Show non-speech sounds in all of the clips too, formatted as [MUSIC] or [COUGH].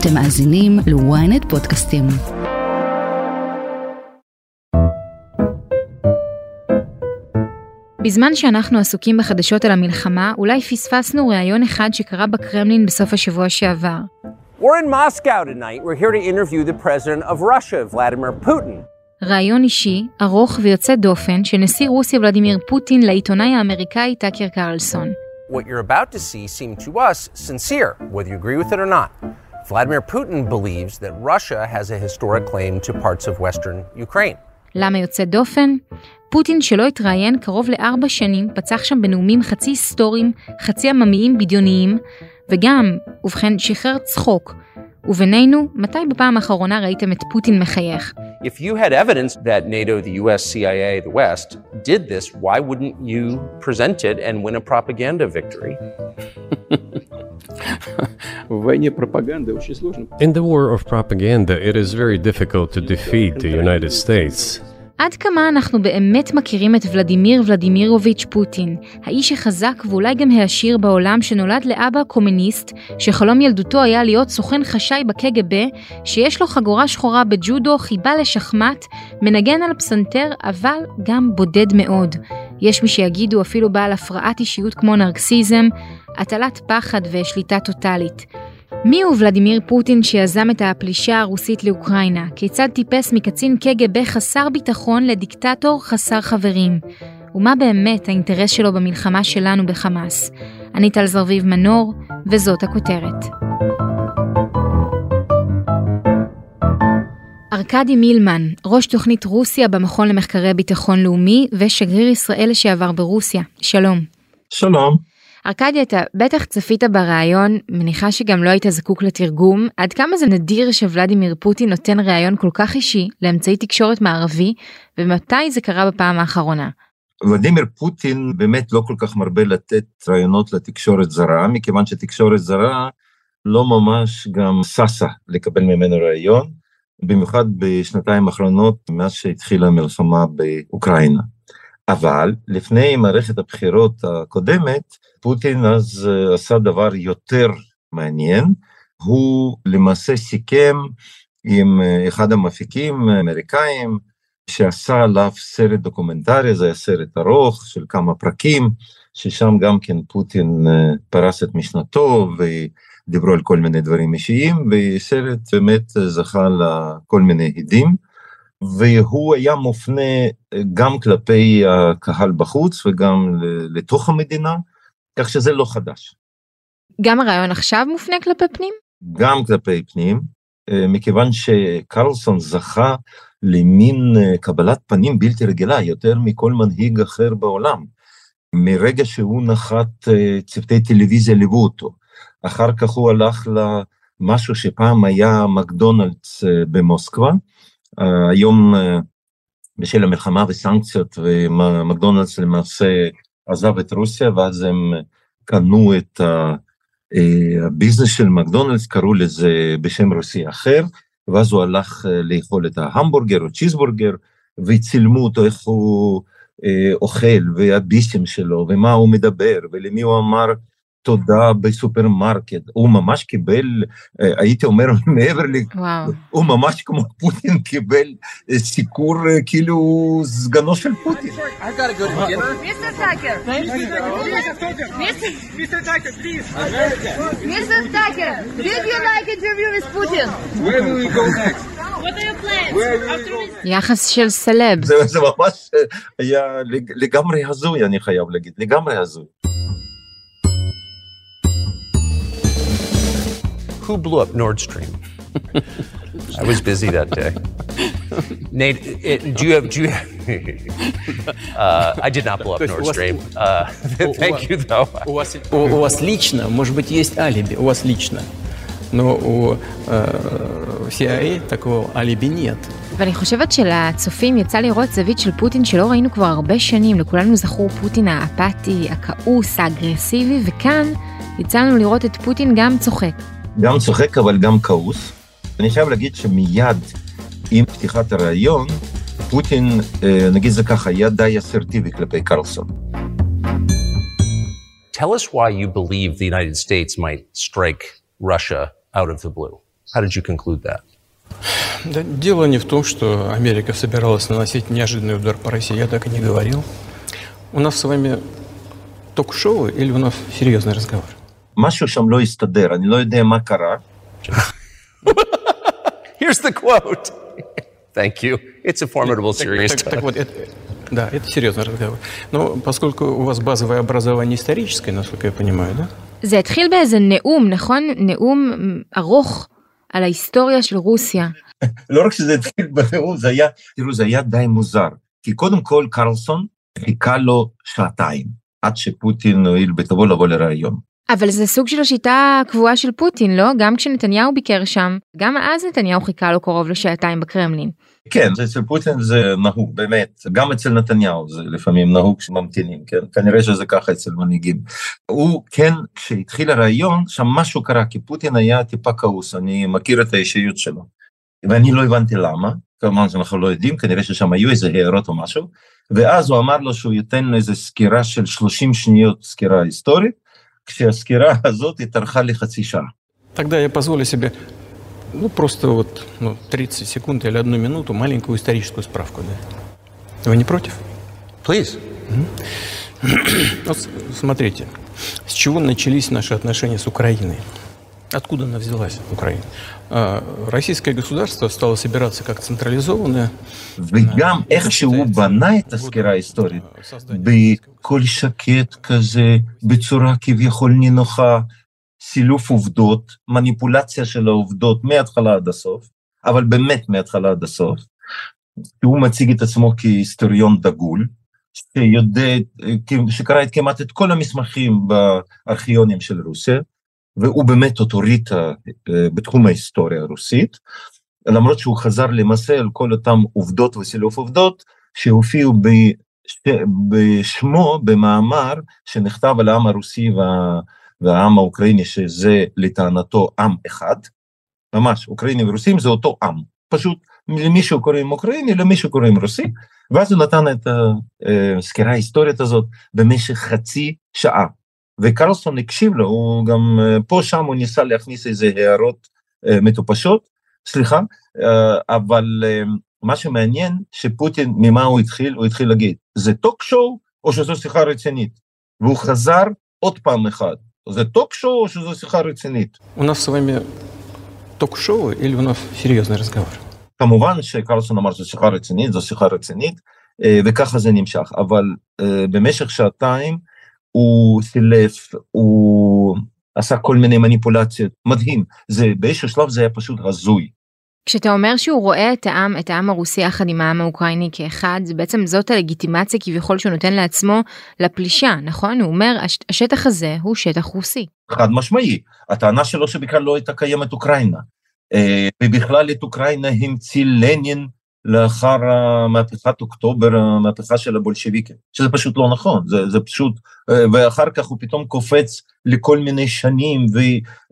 אתם מאזינים ל-ynet פודקאסטים. בזמן שאנחנו עסוקים בחדשות על המלחמה, אולי פספסנו ראיון אחד שקרה בקרמלין בסוף השבוע שעבר. We're in Moscow tonight. We're here to interview the president of Russia, Vladimir Putin. ראיון אישי, ארוך ויוצא דופן של נשיא רוסיה ולדימיר פוטין לעיתונאי האמריקאי טאקר קרלסון. What you're about to see seem to us sincere, whether you agree with it or not. Vladimir Putin believes that Russia has a historic claim to parts of western Ukraine. למה יוצא דופן? פוטין שלא התראיין קרוב לארבע שנים, פצח שם בנאומים חצי היסטוריים, חצי עממיים בדיוניים, וגם, ובכן, שחרר צחוק. ובינינו, מתי בפעם האחרונה ראיתם את פוטין מחייך? If you had evidence that NATO, the US, CIA, the West did this, why wouldn't you present it and win a propaganda victory? [LAUGHS] [LAUGHS] In the war of propaganda, it is very difficult to defeat the United States. עד כמה אנחנו באמת מכירים את ולדימיר ולדימירוביץ' פוטין, האיש החזק ואולי גם העשיר בעולם שנולד לאבא קומוניסט, שחלום ילדותו היה להיות סוכן חשאי בקג"ב, שיש לו חגורה שחורה בג'ודו, חיבה לשחמט, מנגן על פסנתר, אבל גם בודד מאוד. יש מי שיגידו אפילו בעל הפרעת אישיות כמו נרקסיזם, הטלת פחד ושליטה טוטאלית. מי הוא ולדימיר פוטין שיזם את הפלישה הרוסית לאוקראינה? כיצד טיפס מקצין קג"ב חסר ביטחון לדיקטטור חסר חברים? ומה באמת האינטרס שלו במלחמה שלנו בחמאס? אני טל זרביב מנור, וזאת הכותרת. ארכדי מילמן, ראש תוכנית רוסיה במכון למחקרי ביטחון לאומי ושגריר ישראל לשעבר ברוסיה, שלום. שלום. ארכדי, אתה בטח צפית בריאיון, מניחה שגם לא היית זקוק לתרגום, עד כמה זה נדיר שוולדימיר פוטין נותן ריאיון כל כך אישי לאמצעי תקשורת מערבי, ומתי זה קרה בפעם האחרונה? ולדימיר פוטין באמת לא כל כך מרבה לתת רעיונות לתקשורת זרה, מכיוון שתקשורת זרה לא ממש גם ששה לקבל ממנו רעיון, במיוחד בשנתיים האחרונות מאז שהתחילה המלחמה באוקראינה. אבל לפני מערכת הבחירות הקודמת, פוטין אז אה, עשה דבר יותר מעניין, הוא למעשה סיכם עם אה, אחד המפיקים האמריקאים, שעשה עליו סרט דוקומנטרי, זה היה סרט ארוך של כמה פרקים, ששם גם כן פוטין אה, פרס את משנתו ודיברו על כל מיני דברים אישיים, וסרט באמת זכה לכל מיני הדים. והוא היה מופנה גם כלפי הקהל בחוץ וגם לתוך המדינה, כך שזה לא חדש. גם הרעיון עכשיו מופנה כלפי פנים? גם כלפי פנים, אה, מכיוון שקרלסון זכה למין אה, קבלת פנים בלתי רגילה, יותר מכל מנהיג אחר בעולם. מרגע שהוא נחת, צוותי טלוויזיה ליוו אותו. אחר כך הוא הלך למשהו שפעם היה מקדונלדס במוסקבה, היום אה, בשל המלחמה וסנקציות ומקדונלדס למעשה עזב את רוסיה ואז הם קנו את אה, הביזנס של מקדונלדס, קראו לזה בשם רוסי אחר, ואז הוא הלך אה, לאכול את ההמבורגר או צ'יזבורגר, וצילמו אותו איך הוא אוכל, והביסים שלו, ומה הוא מדבר, ולמי הוא אמר תודה בסופרמרקט, הוא ממש קיבל, הייתי אומר [LAUGHS] מעבר ל... הוא ממש כמו פוטין קיבל סיקור כאילו סגנו של פוטין. יחס של סלב. זה ממש היה לגמרי הזוי, אני חייב להגיד, לגמרי הזוי. who blew up Nord Stream? I was busy that day. Nate, it, do you have? Do you? Have, uh, I did not blow up Nord Stream. Uh, thank you, though. У вас, у, у вас лично, может быть, есть алиби. У вас лично, но у э, CIA такого алиби нет. ואני חושבת שלצופים יצא לראות זווית של פוטין שלא ראינו כבר הרבה שנים, לכולנו זכור פוטין האפאתי, הכעוס, האגרסיבי, וכאן יצא לנו לראות את פוטין גם צוחק. גם צוחק אבל גם כעוס. אני חייב להגיד שמיד עם פתיחת הראיון, פוטין, נגיד זה ככה, היה די אסרטיבי כלפי קרלסון. Tell us why you believe the United States might strike Russia out of the blue. How did you conclude that? Да, дело не в том, что Америка собиралась наносить неожиданный удар по России. Я так и не говорил. У нас с вами ток-шоу или у нас серьезный разговор? משהו שם לא הסתדר, אני לא יודע מה קרה. Here's the quote. Thank you. It's a formidable serious так, так, так вот, это, да, это серьезный разговор. Но поскольку у вас базовое образование историческое, насколько я понимаю, да? זה התחיל באיזה נאום, נכון? נאום ארוך על ההיסטוריה של רוסיה. [LAUGHS] לא רק שזה התחיל בנאום, זה היה, תראו, זה היה די מוזר. כי קודם כל, קרלסון חיכה לו שעתיים, עד שפוטין הואיל בטובו לבוא לראיון. אבל זה סוג של השיטה הקבועה של פוטין, לא? גם כשנתניהו ביקר שם, גם אז נתניהו חיכה לו קרוב לשעתיים בקרמלין. כן, אצל פוטין זה נהוג, באמת. גם אצל נתניהו זה לפעמים נהוג שממתינים, כן? כנראה שזה ככה אצל מנהיגים. הוא כן, כשהתחיל הרעיון, שם משהו קרה, כי פוטין היה טיפה כעוס, אני מכיר את האישיות שלו. ואני לא הבנתי למה, כמובן שאנחנו לא יודעים, כנראה ששם היו איזה הערות או משהו, ואז הוא אמר לו שהוא ייתן לו איזה סקירה של 30 שניות, סקירה היסטורית, כשהסקירה הזאת התארכה לחצי שעה. Тогда я позволю себе, ну, просто вот ну, 30 секунд или одну минуту маленькую историческую справку, да. Вы не против? Please. Вот смотрите, с чего начались наши отношения с Украиной? Откуда она взялась, Украина? А, Российское государство стало собираться как централизованное. וגם איך שהוא בנה את הסקירה ההיסטורית, בקול שקט כזה, בצורה כביכול נינוחה, סילוף עובדות, מניפולציה של העובדות מההתחלה עד הסוף, אבל באמת מההתחלה עד הסוף. הוא מציג את עצמו כהיסטוריון דגול, שיודע, שקרא את כמעט את כל המסמכים בארכיונים של רוסיה, והוא באמת אוטוריטה בתחום ההיסטוריה הרוסית, למרות שהוא חזר למעשה על כל אותם עובדות וסילוף עובדות שהופיעו בשמו במאמר שנכתב על העם הרוסי וה, והעם האוקראיני, שזה לטענתו עם אחד, ממש, אוקראינים ורוסים זה אותו עם, פשוט למישהו קוראים אוקראיני, למישהו קוראים רוסי, ואז הוא נתן את הסקירה ההיסטורית הזאת במשך חצי שעה. וקרלסון הקשיב לו, הוא גם פה שם הוא ניסה להכניס איזה הערות מטופשות, סליחה, אבל מה שמעניין שפוטין, ממה הוא התחיל? הוא התחיל להגיד, זה טוק שואו או שזו שיחה רצינית? והוא חזר עוד פעם אחד, זה טוק שואו או שזו שיחה רצינית? У нас с вами ток-шоу или у нас серьезный разговор? כמובן שקרלסון אמר שזו שיחה רצינית, זו שיחה רצינית, וככה זה נמשך, אבל במשך שעתיים הוא סילף, הוא עשה כל מיני מניפולציות, מדהים, זה באיזשהו שלב זה היה פשוט הזוי. כשאתה אומר שהוא רואה את העם, את העם הרוסי יחד עם העם האוקראיני כאחד, זה בעצם זאת הלגיטימציה כביכול שהוא נותן לעצמו לפלישה, נכון? הוא אומר, הש, השטח הזה הוא שטח רוסי. חד משמעי, הטענה שלו שבכלל לא הייתה קיימת אוקראינה, ובכלל את אוקראינה המציא לנין לאחר מהפכת אוקטובר, המהפכה של הבולשביקים, שזה פשוט לא נכון, זה, זה פשוט, ואחר כך הוא פתאום קופץ לכל מיני שנים, ו,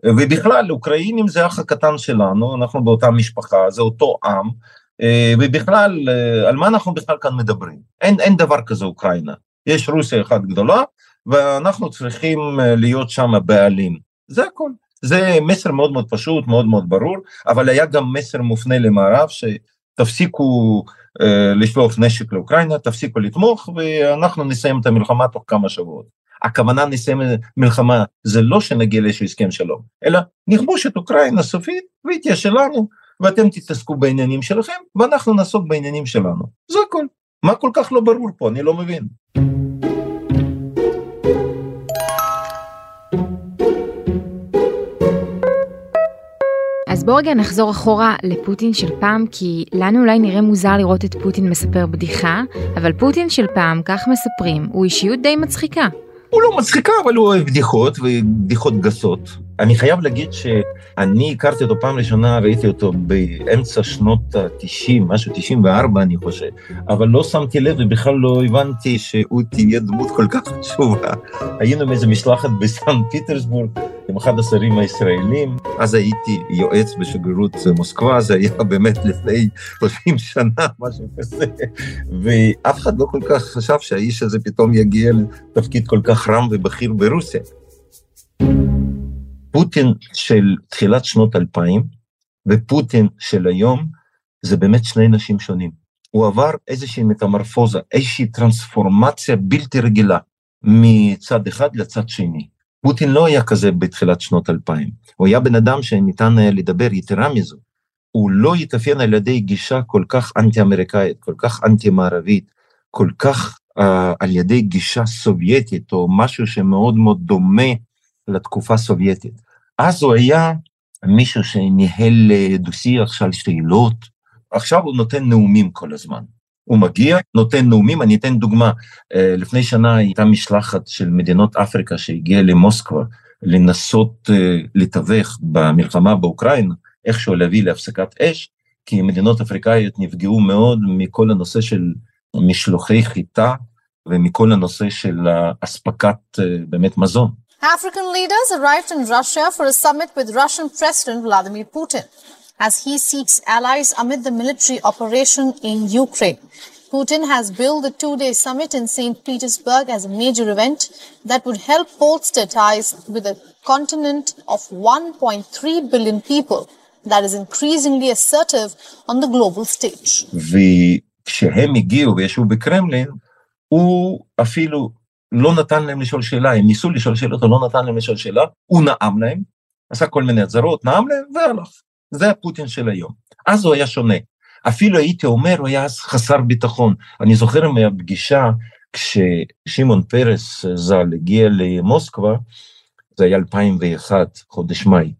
ובכלל, אוקראינים זה האח הקטן שלנו, אנחנו באותה משפחה, זה אותו עם, ובכלל, על מה אנחנו בכלל כאן מדברים? אין, אין דבר כזה אוקראינה, יש רוסיה אחת גדולה, ואנחנו צריכים להיות שם בעלים, זה הכל. זה מסר מאוד מאוד פשוט, מאוד מאוד ברור, אבל היה גם מסר מופנה למערב, ש... תפסיקו אה, לשלוח נשק לאוקראינה, תפסיקו לתמוך, ואנחנו נסיים את המלחמה תוך כמה שבועות. הכוונה נסיים את המלחמה זה לא שנגיע לאיזשהו הסכם שלום, אלא נכבוש את אוקראינה סופית והיא תהיה שלנו, ואתם תתעסקו בעניינים שלכם, ואנחנו נעסוק בעניינים שלנו. זה הכל. מה כל כך לא ברור פה? אני לא מבין. אז בוא רגע נחזור אחורה לפוטין של פעם, כי לנו אולי נראה מוזר לראות את פוטין מספר בדיחה, אבל פוטין של פעם, כך מספרים, הוא אישיות די מצחיקה. הוא לא מצחיקה, אבל הוא אוהב בדיחות, ובדיחות גסות. אני חייב להגיד שאני הכרתי אותו פעם ראשונה, ראיתי אותו באמצע שנות ה-90, משהו 94 אני חושב, אבל לא שמתי לב ובכלל לא הבנתי שהוא תהיה דמות כל כך חשובה. היינו באיזה משלחת בסן פיטרסבורג עם אחד השרים הישראלים, אז הייתי יועץ בשגרירות מוסקבה, זה היה באמת לפני 30 שנה, משהו כזה, ואף אחד לא כל כך חשב שהאיש הזה פתאום יגיע לתפקיד כל כך רם ובכיר ברוסיה. פוטין של תחילת שנות 2000 ופוטין של היום זה באמת שני אנשים שונים. הוא עבר איזושהי מטמורפוזה, איזושהי טרנספורמציה בלתי רגילה מצד אחד לצד שני. פוטין לא היה כזה בתחילת שנות 2000, הוא היה בן אדם שניתן היה לדבר, יתרה מזו, הוא לא התאפיין על ידי גישה כל כך אנטי-אמריקאית, כל כך אנטי-מערבית, כל כך uh, על ידי גישה סובייטית, או משהו שמאוד מאוד דומה לתקופה הסובייטית. אז הוא היה מישהו שניהל אה, דו-שיח, שאל שאלות, עכשיו הוא נותן נאומים כל הזמן. הוא מגיע, נותן נאומים, אני אתן דוגמה, אה, לפני שנה הייתה משלחת של מדינות אפריקה שהגיעה למוסקבה לנסות אה, לתווך במלחמה באוקראינה, איכשהו להביא להפסקת אש, כי מדינות אפריקאיות נפגעו מאוד מכל הנושא של משלוחי חיטה ומכל הנושא של אספקת באמת מזון. African leaders arrived in Russia for a summit with Russian President Vladimir Putin as he seeks allies amid the military operation in Ukraine. Putin has billed the two day summit in St. Petersburg as a major event that would help bolster ties with a continent of 1.3 billion people that is increasingly assertive on the global stage. וכשהם הגיעו וישבו בקרמלין, הוא אפילו לא נתן להם לשאול שאלה, הם ניסו לשאול שאלות, הוא לא נתן להם לשאול שאלה, הוא נאם להם, עשה כל מיני הצהרות, נאם להם והלך. זה הפוטין של היום. אז הוא היה שונה. אפילו הייתי אומר, הוא היה אז חסר ביטחון. אני זוכר מהפגישה, כששמעון פרס ז"ל הגיע למוסקבה, זה היה 2001, חודש מאי.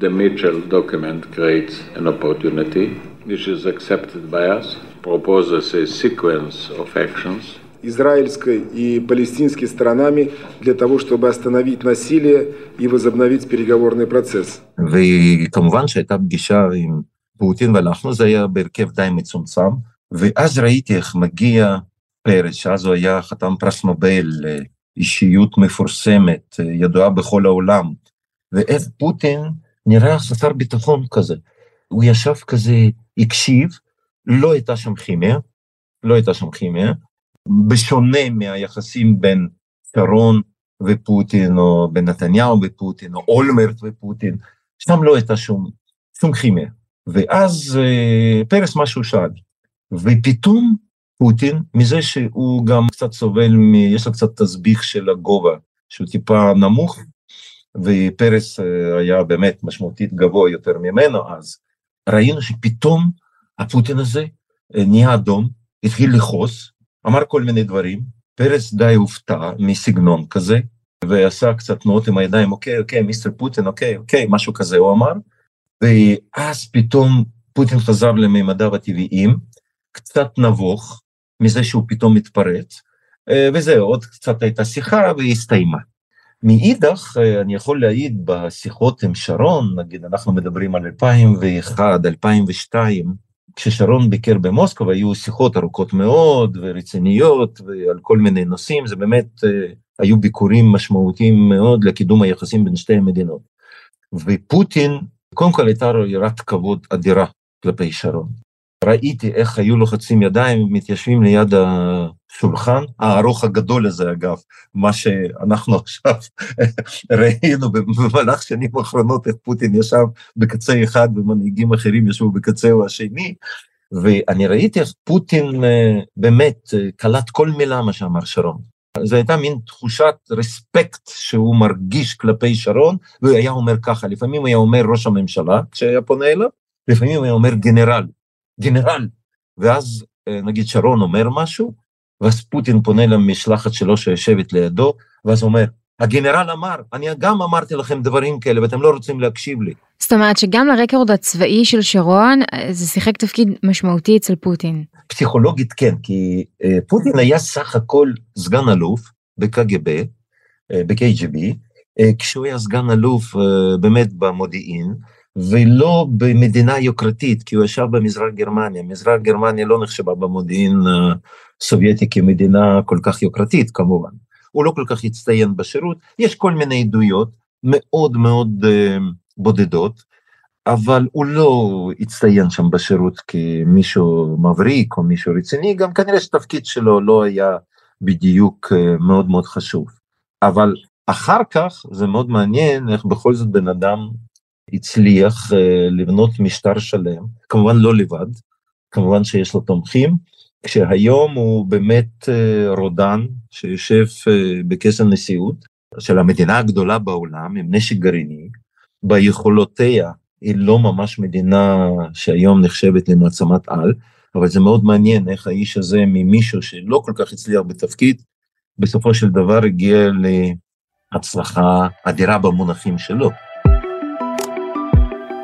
The Mitchell document creates an opportunity, which is accepted by us, proposes a sequence of actions израильской и палестинской сторонами для того, чтобы остановить насилие и возобновить переговорный процесс. וכמובן שהייתה פגישה עם פוטין ואנחנו, זה היה בהרכב די מצומצם, ואז ראיתי איך מגיע פרס, שאז הוא היה חתם פרס נובל, אישיות מפורסמת, ידועה בכל העולם, ואיך פוטין נראה חסר ביטחון כזה. הוא ישב כזה, הקשיב, לא הייתה שם כימיה, לא הייתה שם כימיה, בשונה מהיחסים בין שרון ופוטין, או בין נתניהו ופוטין, או אולמרט ופוטין, שם לא הייתה שום, שום כימיה. ואז אה, פרס משהו שאל, ופתאום פוטין, מזה שהוא גם קצת סובל, מ, יש לו קצת תסביך של הגובה, שהוא טיפה נמוך, ופרס אה, היה באמת משמעותית גבוה יותר ממנו אז, ראינו שפתאום הפוטין הזה אה, נהיה אדום, התחיל לכעוס, אמר כל מיני דברים, פרס די הופתע מסגנון כזה, ועשה קצת תנועות עם הידיים, אוקיי, אוקיי, מיסטר פוטין, אוקיי, אוקיי, משהו כזה הוא אמר, ואז פתאום פוטין חזר לממדיו הטבעיים, קצת נבוך מזה שהוא פתאום מתפרץ, אה, וזהו, עוד קצת הייתה שיחה והיא הסתיימה. מאידך, אה, אני יכול להעיד בשיחות עם שרון, נגיד אנחנו מדברים על 2001, 2002, כששרון ביקר במוסקבה היו שיחות ארוכות מאוד ורציניות ועל כל מיני נושאים, זה באמת uh, היו ביקורים משמעותיים מאוד לקידום היחסים בין שתי המדינות. ופוטין, קודם כל הייתה לו יראת כבוד אדירה כלפי שרון. ראיתי איך היו לוחצים ידיים, מתיישבים ליד השולחן, הארוך הגדול הזה אגב, מה שאנחנו עכשיו [LAUGHS] ראינו במהלך שנים האחרונות, איך פוטין ישב בקצה אחד ומנהיגים אחרים ישבו בקצהו השני, ואני ראיתי איך פוטין אה, באמת אה, קלט כל מילה מה שאמר שרון. זו הייתה מין תחושת רספקט שהוא מרגיש כלפי שרון, והוא היה אומר ככה, לפעמים הוא היה אומר ראש הממשלה כשהיה פונה אליו, לפעמים הוא היה אומר גנרל. גנרל. ואז אה, נגיד שרון אומר משהו, ואז פוטין פונה למשלחת שלו שיושבת לידו, ואז אומר, הגנרל אמר, אני גם אמרתי לכם דברים כאלה ואתם לא רוצים להקשיב לי. זאת אומרת שגם לרקורד הצבאי של שרון אה, זה שיחק תפקיד משמעותי אצל פוטין. פסיכולוגית כן, כי אה, פוטין היה סך הכל סגן אלוף בקג"ב, ב-KGB, כשהוא היה סגן אלוף באמת במודיעין, ולא במדינה יוקרתית, כי הוא ישב במזרח גרמניה. מזרח גרמניה לא נחשבה במודיעין סובייטי כמדינה כל כך יוקרתית כמובן. הוא לא כל כך הצטיין בשירות, יש כל מיני עדויות מאוד מאוד uh, בודדות, אבל הוא לא הצטיין שם בשירות כמישהו מבריק או מישהו רציני, גם כנראה שתפקיד שלו לא היה בדיוק uh, מאוד מאוד חשוב. אבל אחר כך זה מאוד מעניין איך בכל זאת בן אדם הצליח לבנות משטר שלם, כמובן לא לבד, כמובן שיש לו תומכים, כשהיום הוא באמת רודן שיושב בכס הנשיאות של המדינה הגדולה בעולם עם נשק גרעיני, ביכולותיה היא לא ממש מדינה שהיום נחשבת למעצמת על, אבל זה מאוד מעניין איך האיש הזה ממישהו שלא כל כך הצליח בתפקיד, בסופו של דבר הגיע להצלחה אדירה במונחים שלו.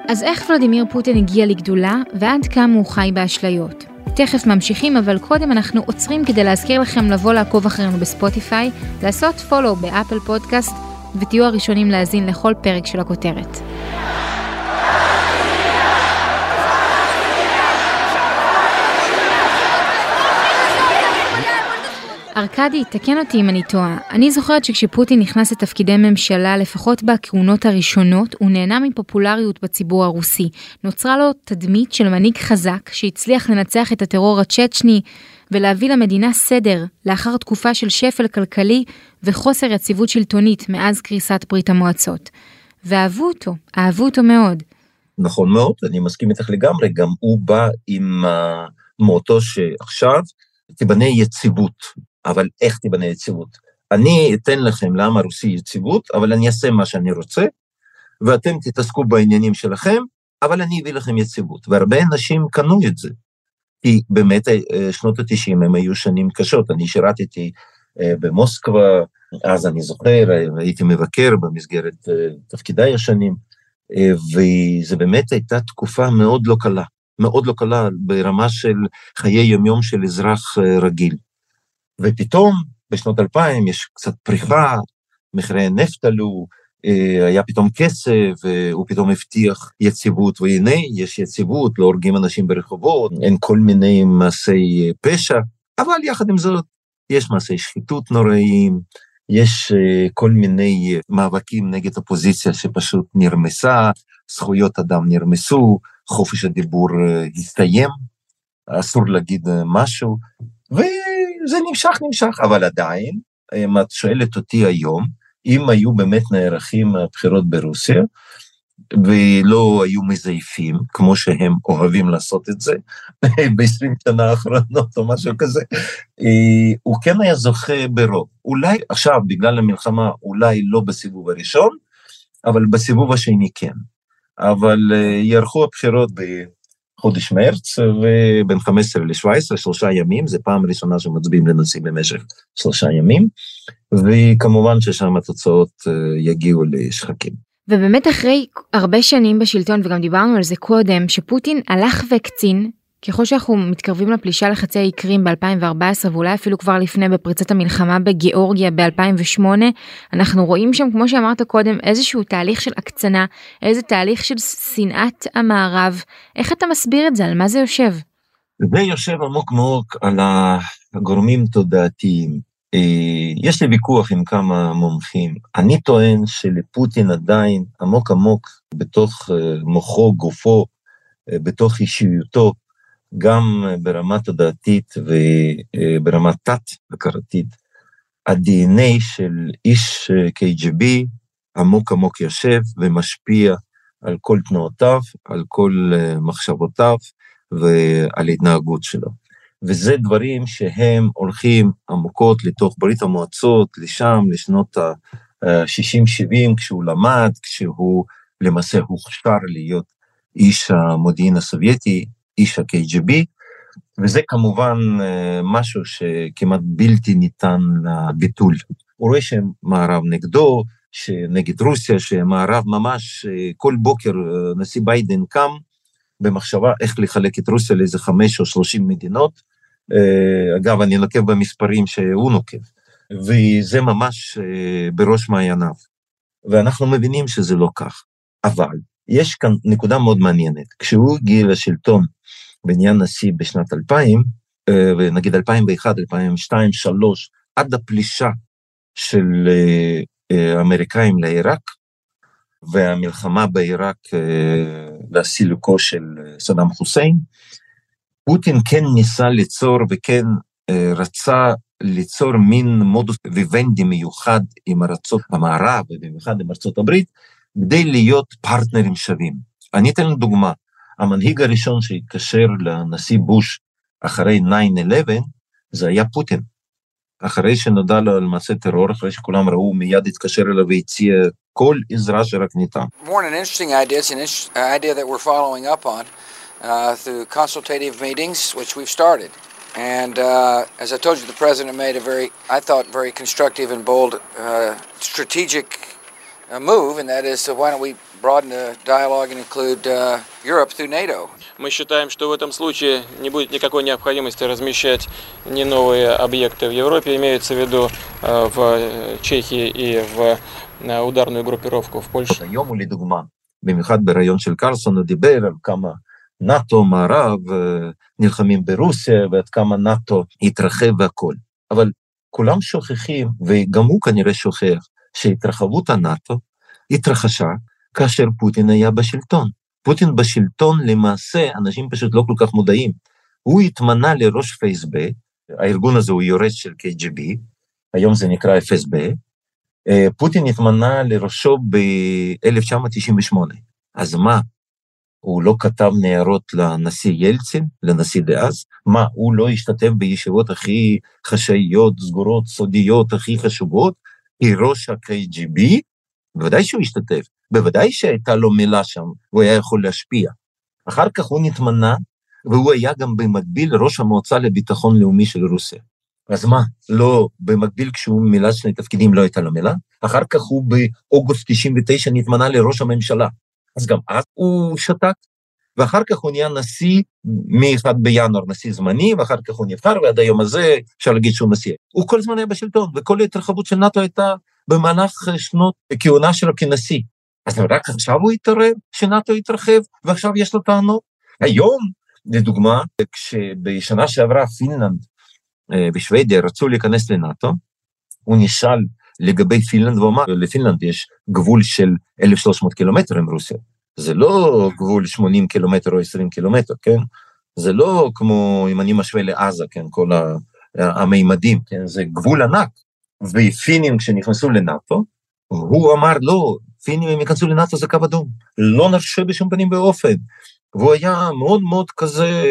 אז איך ולדימיר פוטין הגיע לגדולה ועד כמה הוא חי באשליות? תכף ממשיכים, אבל קודם אנחנו עוצרים כדי להזכיר לכם לבוא לעקוב אחרינו בספוטיפיי, לעשות פולו באפל פודקאסט, ותהיו הראשונים להאזין לכל פרק של הכותרת. ארכדי, תקן אותי אם אני טועה. אני זוכרת שכשפוטין נכנס לתפקידי ממשלה, לפחות בכהונות הראשונות, הוא נהנה מפופולריות בציבור הרוסי. נוצרה לו תדמית של מנהיג חזק, שהצליח לנצח את הטרור הצ'צ'ני, ולהביא למדינה סדר, לאחר תקופה של שפל כלכלי וחוסר יציבות שלטונית מאז קריסת ברית המועצות. ואהבו אותו, אהבו אותו מאוד. נכון מאוד, אני מסכים איתך לגמרי, גם הוא בא עם המוטו שעכשיו תיבנה יציבות. אבל איך תיבנה יציבות? אני אתן לכם לעם הרוסי יציבות, אבל אני אעשה מה שאני רוצה, ואתם תתעסקו בעניינים שלכם, אבל אני אביא לכם יציבות. והרבה אנשים קנו את זה. כי באמת אה, שנות ה-90 הם היו שנים קשות. אני שירתתי אה, במוסקבה, אז אני זוכר, הייתי מבקר במסגרת אה, תפקידיי השנים, וזו באמת הייתה תקופה מאוד לא קלה, מאוד לא קלה ברמה של חיי יומיום של אזרח רגיל. ופתאום בשנות 2000 יש קצת פריחה, מחירי נפט עלו, אה, היה פתאום כסף, והוא פתאום הבטיח יציבות, והנה יש יציבות, לא הורגים אנשים ברחובות, אין כל מיני מעשי פשע, אבל יחד עם זאת, יש מעשי שחיתות נוראיים, יש אה, כל מיני מאבקים נגד אופוזיציה שפשוט נרמסה, זכויות אדם נרמסו, חופש הדיבור אה, הסתיים, אסור להגיד משהו, וזה נמשך, נמשך, אבל עדיין, אם את שואלת אותי היום, אם היו באמת נערכים הבחירות ברוסיה, ולא היו מזייפים, כמו שהם אוהבים לעשות את זה, [LAUGHS] ב-20 שנה האחרונות או משהו כזה, אה, הוא כן היה זוכה ברוב. אולי עכשיו, בגלל המלחמה, אולי לא בסיבוב הראשון, אבל בסיבוב השני כן. אבל אה, יערכו הבחירות חודש מרץ, ובין 15 ל-17, שלושה ימים, זה פעם ראשונה שמצביעים לנשיא במשך שלושה ימים, וכמובן ששם התוצאות אה, יגיעו לשחקים. ובאמת אחרי הרבה שנים בשלטון, וגם דיברנו על זה קודם, שפוטין הלך והקצין, ככל שאנחנו מתקרבים לפלישה לחצי האי קרים ב-2014 ואולי אפילו כבר לפני בפריצת המלחמה בגיאורגיה ב-2008, אנחנו רואים שם כמו שאמרת קודם איזשהו תהליך של הקצנה, איזה תהליך של שנאת המערב, איך אתה מסביר את זה, על מה זה יושב? זה יושב עמוק עמוק על הגורמים תודעתיים. אה, יש לי ויכוח עם כמה מומחים. אני טוען שלפוטין עדיין עמוק עמוק בתוך אה, מוחו, גופו, אה, בתוך אישיותו, גם ברמה תודעתית וברמה תת-הכרתית, ה-DNA של איש KGB עמוק עמוק יושב ומשפיע על כל תנועותיו, על כל מחשבותיו ועל התנהגות שלו. וזה דברים שהם הולכים עמוקות לתוך ברית המועצות, לשם, לשנות ה-60-70, כשהוא למד, כשהוא למעשה הוכשר להיות איש המודיעין הסובייטי, איש ה-KGB, וזה כמובן אה, משהו שכמעט בלתי ניתן לביטול. הוא רואה שמערב נגדו, שנגד רוסיה, שמערב ממש, אה, כל בוקר אה, נשיא ביידן קם במחשבה איך לחלק את רוסיה לאיזה חמש או שלושים מדינות. אגב, אני נוקב במספרים שהוא נוקב, וזה ממש בראש מעייניו. ואנחנו מבינים שזה לא כך. אבל יש כאן נקודה מאוד מעניינת. כשהוא הגיע לשלטון בעניין נשיא בשנת 2000, אה, ונגיד 2001, 2002, 2003, עד הפלישה של אה, אה, האמריקאים לעיראק, והמלחמה בעיראק והסילוקו של סדאם חוסיין, פוטין כן ניסה ליצור וכן רצה ליצור מין מודוס ויוונדי מיוחד עם ארצות המערב, ובמיוחד עם ארצות הברית, כדי להיות פרטנרים שווים. אני אתן דוגמה, המנהיג הראשון שהתקשר לנשיא בוש אחרי 9-11, זה היה פוטין. אחרי שנודע לו על מעשה טרור, אחרי שכולם ראו, מיד התקשר אליו והציע כל עזרה שרק ניתן. Uh, through consultative meetings, which we've started. And uh, as I told you, the president made a very, I thought, very constructive and bold uh, strategic uh, move, and that is, so why don't we broaden the dialogue and include uh, Europe through NATO? Мы считаем, что в этом случае не будет никакой необходимости размещать ни новые объекты в Европе, имеется в виду э, в Чехии и в э, ударную группировку в Польше. היום הוא לדוגמה, במיוחד בריאיון של קרלסון, הוא דיבר על כמה נאט"ו, מערב, נלחמים ברוסיה, ועד כמה נאט"ו התרחב והכול. אבל כולם שוכחים, וגם הוא כנראה שוכח, שהתרחבות הנאט"ו התרחשה כאשר פוטין היה בשלטון. פוטין בשלטון למעשה, אנשים פשוט לא כל כך מודעים. הוא התמנה לראש פייסב, הארגון הזה הוא יורש של KGB, היום זה נקרא FSB, פוטין התמנה לראשו ב-1998. אז מה, הוא לא כתב ניירות לנשיא ילצין, לנשיא דאז? מה, הוא לא השתתף בישיבות הכי חשאיות, סגורות, סודיות, הכי חשובות? כראש ה-KGB? בוודאי שהוא השתתף, בוודאי שהייתה לו מילה שם, והוא היה יכול להשפיע. אחר כך הוא נתמנה, והוא היה גם במקביל ראש המועצה לביטחון לאומי של רוסיה. אז מה, לא, במקביל כשהוא מילא שני תפקידים לא הייתה לו מילה? אחר כך הוא באוגוסט 99 נתמנה לראש הממשלה. אז גם אז הוא שתק, ואחר כך הוא נהיה נשיא מ-1 בינואר, נשיא זמני, ואחר כך הוא נבחר, ועד היום הזה אפשר להגיד שהוא נשיא. הוא כל הזמן היה בשלטון, וכל ההתרחבות של נאט"ו הייתה במהלך שנות כהונה שלו כנשיא. אז רק עכשיו הוא התערב שנאט"ו התרחב, ועכשיו יש לו טענות. היום, לדוגמה, כשבשנה שעברה פינלנד ושוודיה רצו להיכנס לנאט"ו, הוא נשאל לגבי פינלנד, והוא אמר, לפינלנד יש גבול של 1,300 קילומטר עם רוסיה. זה לא גבול 80 קילומטר או 20 קילומטר, כן? זה לא כמו אם אני משווה לעזה, כן? כל המימדים, כן? זה גבול ענק. ופינים כשנכנסו לנאט"ו, הוא אמר, לא, פינים אם ייכנסו לנאט"ו זה קו אדום, לא נרשה בשום פנים ואופן. והוא היה מאוד מאוד כזה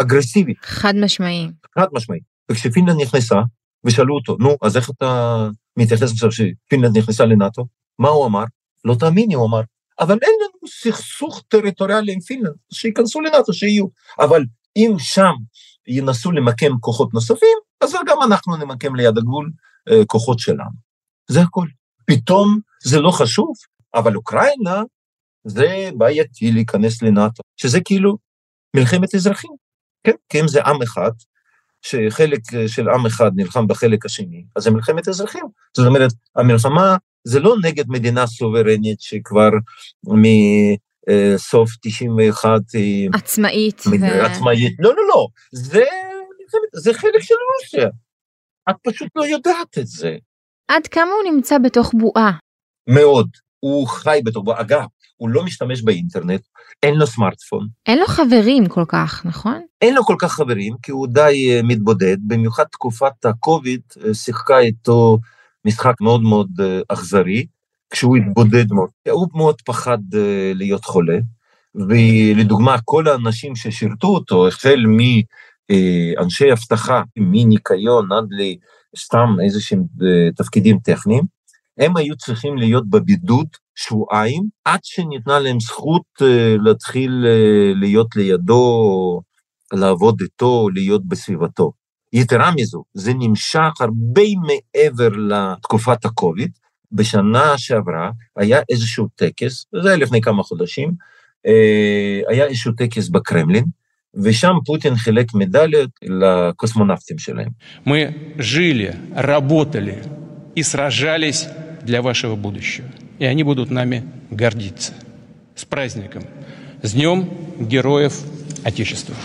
אגרסיבי. חד משמעי. חד משמעי. וכשפינלנד נכנסה, ושאלו אותו, נו, אז איך אתה מתייחס עכשיו שפינלנד נכנסה לנאט"ו? מה הוא אמר? לא תאמיני, הוא אמר, אבל אין לנו סכסוך טריטוריאלי עם פינלנד, שייכנסו לנאט"ו, שיהיו. אבל אם שם ינסו למקם כוחות נוספים, אז גם אנחנו נמקם ליד הגבול אה, כוחות שלנו. זה הכל. פתאום זה לא חשוב, אבל אוקראינה זה בעייתי להיכנס לנאט"ו, שזה כאילו מלחמת אזרחים, כן? כי אם זה עם אחד, שחלק של עם אחד נלחם בחלק השני, אז זה מלחמת אזרחים. זאת אומרת, המלחמה זה לא נגד מדינה סוברנית שכבר מסוף 91... עצמאית. ו... עצמאית, לא, לא, לא, זה, זה חלק של רוסיה. את פשוט לא יודעת את זה. עד כמה הוא נמצא בתוך בועה? מאוד. הוא חי בתוך בועה. אגב, הוא לא משתמש באינטרנט, אין לו סמארטפון. אין לו חברים כל כך, נכון? אין לו כל כך חברים, כי הוא די uh, מתבודד, במיוחד תקופת הקוביד uh, שיחקה איתו משחק מאוד מאוד uh, אכזרי, כשהוא התבודד מאוד. הוא מאוד פחד uh, להיות חולה, ולדוגמה, כל האנשים ששירתו אותו, החל מאנשי אבטחה, מניקיון עד לסתם איזה שהם uh, תפקידים טכניים, הם היו צריכים להיות בבידוד שבועיים, עד שניתנה להם זכות להתחיל להיות לידו, לעבוד איתו, להיות בסביבתו. יתרה מזו, זה נמשך הרבה מעבר לתקופת הקוביד. בשנה שעברה היה איזשהו טקס, זה היה לפני כמה חודשים, uh, היה איזשהו טקס בקרמלין, ושם פוטין חילק מדליות לקוסמונאוטים שלהם. Мы жили, работали и сражались для вашего будущего. И они будут нами гордиться. С праздником! С Днем Героев Отечества!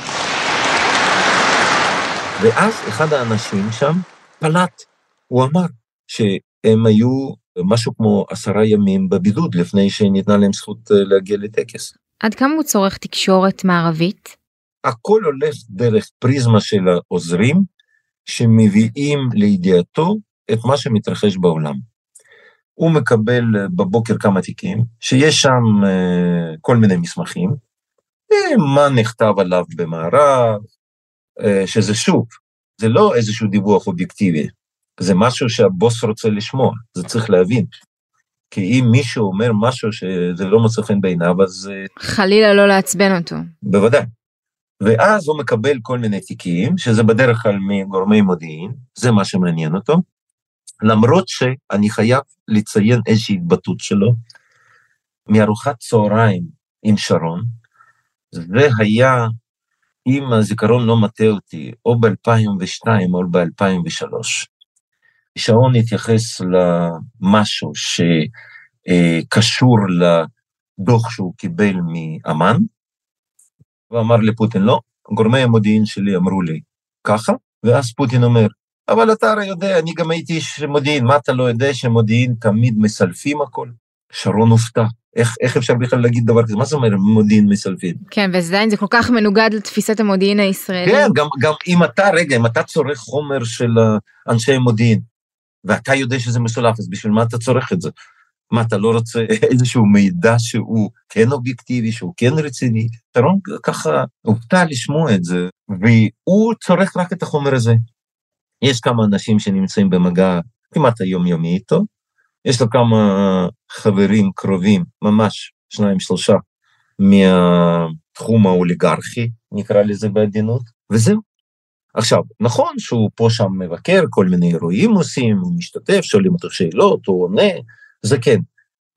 ואז אחד האנשים שם פלט, הוא אמר שהם היו משהו כמו עשרה ימים בבידוד לפני שניתנה להם זכות להגיע לטקס. עד כמה הוא צורך תקשורת מערבית? הכל הולך דרך פריזמה של העוזרים שמביאים לידיעתו את מה שמתרחש בעולם. הוא מקבל בבוקר כמה תיקים, שיש שם uh, כל מיני מסמכים, מה נכתב עליו במערב, שזה שוב, זה לא איזשהו דיווח אובייקטיבי, זה משהו שהבוס רוצה לשמוע, זה צריך להבין. כי אם מישהו אומר משהו שזה לא מוצא חן בעיניו, אז... חלילה לא לעצבן אותו. בוודאי. ואז הוא מקבל כל מיני תיקים, שזה בדרך כלל מגורמי מודיעין, זה מה שמעניין אותו, למרות שאני חייב לציין איזושהי התבטאות שלו, מארוחת צהריים עם שרון, זה היה, אם הזיכרון לא מטעה אותי, או ב-2002 או ב-2003. שרון התייחס למשהו שקשור לדוח שהוא קיבל מאמ"ן, ואמר לפוטין, לא, גורמי המודיעין שלי אמרו לי ככה, ואז פוטין אומר, אבל אתה הרי יודע, אני גם הייתי איש מודיעין, מה אתה לא יודע שמודיעין תמיד מסלפים הכל? שרון הופתע. איך, איך אפשר בכלל להגיד דבר כזה? מה זאת אומרת מודיעין מסלפים? כן, ועדיין זה כל כך מנוגד לתפיסת המודיעין הישראלי. כן, גם, גם אם אתה, רגע, אם אתה צורך חומר של אנשי מודיעין, ואתה יודע שזה מסולף, אז בשביל מה אתה צורך את זה? מה, אתה לא רוצה [LAUGHS] איזשהו מידע שהוא כן אובייקטיבי, שהוא כן רציני? שרון ככה הופתע לשמוע את זה, והוא צורך רק את החומר הזה. יש כמה אנשים שנמצאים במגע כמעט היומיומי איתו, יש לו כמה חברים קרובים, ממש שניים שלושה, מהתחום האוליגרכי, נקרא לזה בעדינות, וזהו. עכשיו, נכון שהוא פה שם מבקר, כל מיני אירועים עושים, הוא משתתף, שואלים אותו שאלות, הוא עונה, זה כן,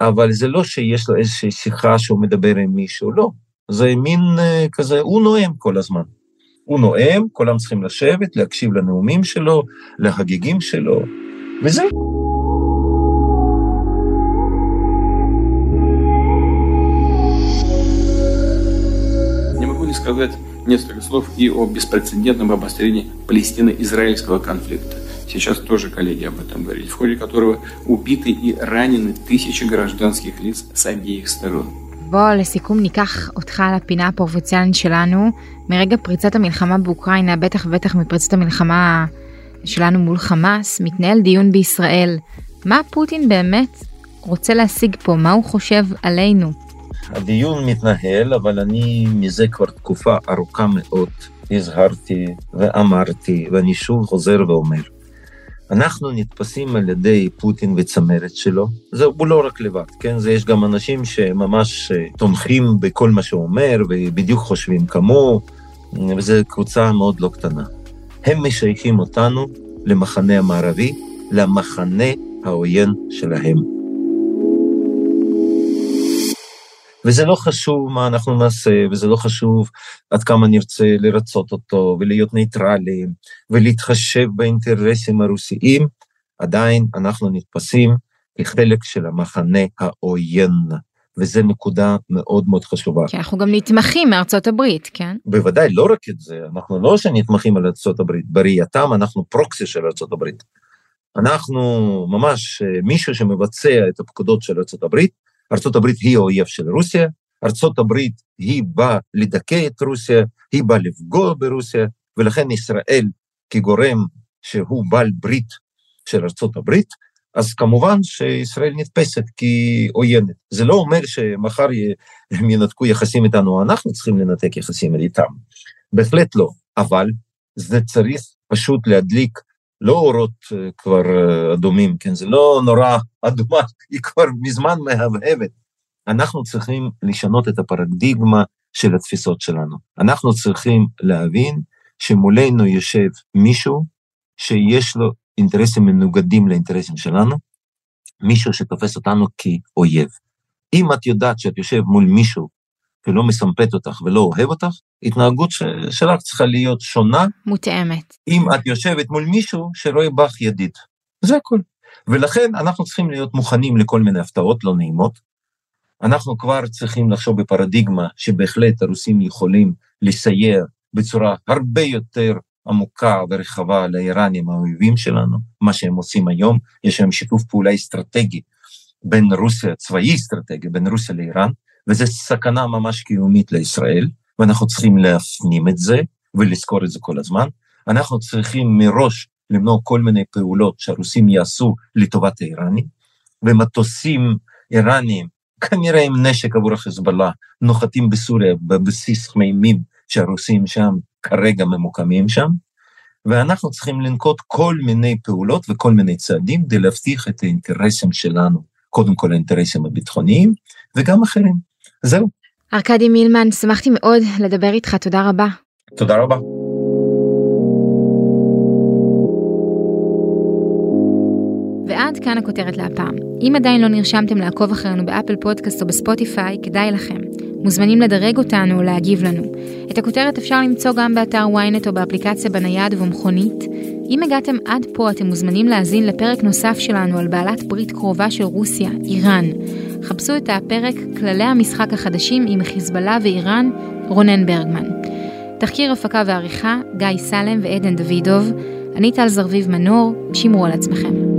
אבל זה לא שיש לו איזושהי שיחה שהוא מדבר עם מישהו, לא. זה מין uh, כזה, הוא נואם כל הזמן. הוא נואם, כולם צריכים לשבת, להקשיב לנאומים שלו, להגיגים שלו, וזהו. сказать несколько слов и о беспрецедентном обострении палестино-израильского конфликта. Сейчас тоже коллеги об этом говорили, в ходе которого убиты и ранены тысячи гражданских лиц с обеих сторон. בוא לסיכום ניקח אותך לפינה הפרופורציאלית שלנו. מרגע פריצת המלחמה באוקראינה, בטח ובטח מפריצת המלחמה שלנו מול חמאס, מתנהל דיון בישראל. מה פוטין באמת רוצה להשיג פה? מה הוא חושב עלינו? הדיון מתנהל, אבל אני מזה כבר תקופה ארוכה מאוד הזהרתי ואמרתי, ואני שוב חוזר ואומר, אנחנו נתפסים על ידי פוטין וצמרת שלו, זה הוא לא רק לבד, כן? זה יש גם אנשים שממש אה, תומכים בכל מה שהוא אומר ובדיוק חושבים כמוהו, וזו קבוצה מאוד לא קטנה. הם משייכים אותנו למחנה המערבי, למחנה העוין שלהם. וזה לא חשוב מה אנחנו נעשה, וזה לא חשוב עד כמה נרצה לרצות אותו, ולהיות ניטרלים, ולהתחשב באינטרסים הרוסיים, עדיין אנחנו נתפסים כחלק של המחנה העוין. וזו נקודה מאוד מאוד חשובה. כי אנחנו גם נתמכים מארצות הברית, כן? בוודאי, לא רק את זה, אנחנו לא שנתמכים על ארצות הברית, בראייתם אנחנו פרוקסי של ארצות הברית. אנחנו ממש מישהו שמבצע את הפקודות של ארצות הברית, ארצות הברית היא האויב של רוסיה, ארצות הברית היא באה לדכא את רוסיה, היא באה לפגוע ברוסיה, ולכן ישראל כגורם שהוא בעל ברית של ארצות הברית, אז כמובן שישראל נתפסת כעוינת. זה לא אומר שמחר הם ינתקו יחסים איתנו, אנחנו צריכים לנתק יחסים איתם. בהחלט לא, אבל זה צריך פשוט להדליק לא אורות אה, כבר אה, אדומים, כן? זה לא נורא אדומה, [LAUGHS] היא כבר מזמן מהבהבת. אנחנו צריכים לשנות את הפרדיגמה של התפיסות שלנו. אנחנו צריכים להבין שמולנו יושב מישהו שיש לו אינטרסים מנוגדים לאינטרסים שלנו, מישהו שתופס אותנו כאויב. אם את יודעת שאת יושב מול מישהו ולא מסמפת אותך ולא אוהב אותך, התנהגות שלך צריכה להיות שונה. מותאמת. אם את יושבת מול מישהו שרואה בך ידיד. זה הכול. ולכן אנחנו צריכים להיות מוכנים לכל מיני הפתעות לא נעימות. אנחנו כבר צריכים לחשוב בפרדיגמה שבהחלט הרוסים יכולים לסייע בצורה הרבה יותר עמוקה ורחבה לאיראנים האויבים שלנו, מה שהם עושים היום, יש היום שיתוף פעולה אסטרטגי בין רוסיה, צבאי אסטרטגי, בין רוסיה לאיראן, וזו סכנה ממש קיומית לישראל, ואנחנו צריכים להפנים את זה ולזכור את זה כל הזמן. אנחנו צריכים מראש למנוע כל מיני פעולות שהרוסים יעשו לטובת האיראנים, ומטוסים איראניים, כנראה עם נשק עבור החיזבאללה, נוחתים בסוריה בבסיס חמימים שהרוסים שם כרגע ממוקמים שם, ואנחנו צריכים לנקוט כל מיני פעולות וכל מיני צעדים כדי להבטיח את האינטרסים שלנו, קודם כל האינטרסים הביטחוניים וגם אחרים. זהו. ארכדי מילמן, שמחתי מאוד לדבר איתך, תודה רבה. תודה רבה. ועד כאן הכותרת להפעם. אם עדיין לא נרשמתם לעקוב אחרינו באפל פודקאסט או בספוטיפיי, כדאי לכם. מוזמנים לדרג אותנו או להגיב לנו. את הכותרת אפשר למצוא גם באתר ynet או באפליקציה בנייד ובמכונית. אם הגעתם עד פה אתם מוזמנים להאזין לפרק נוסף שלנו על בעלת ברית קרובה של רוסיה, איראן. חפשו את הפרק כללי המשחק החדשים עם חיזבאללה ואיראן, רונן ברגמן. תחקיר הפקה ועריכה, גיא סלם ועדן דוידוב. אני טל זרביב מנור, שמרו על עצמכם.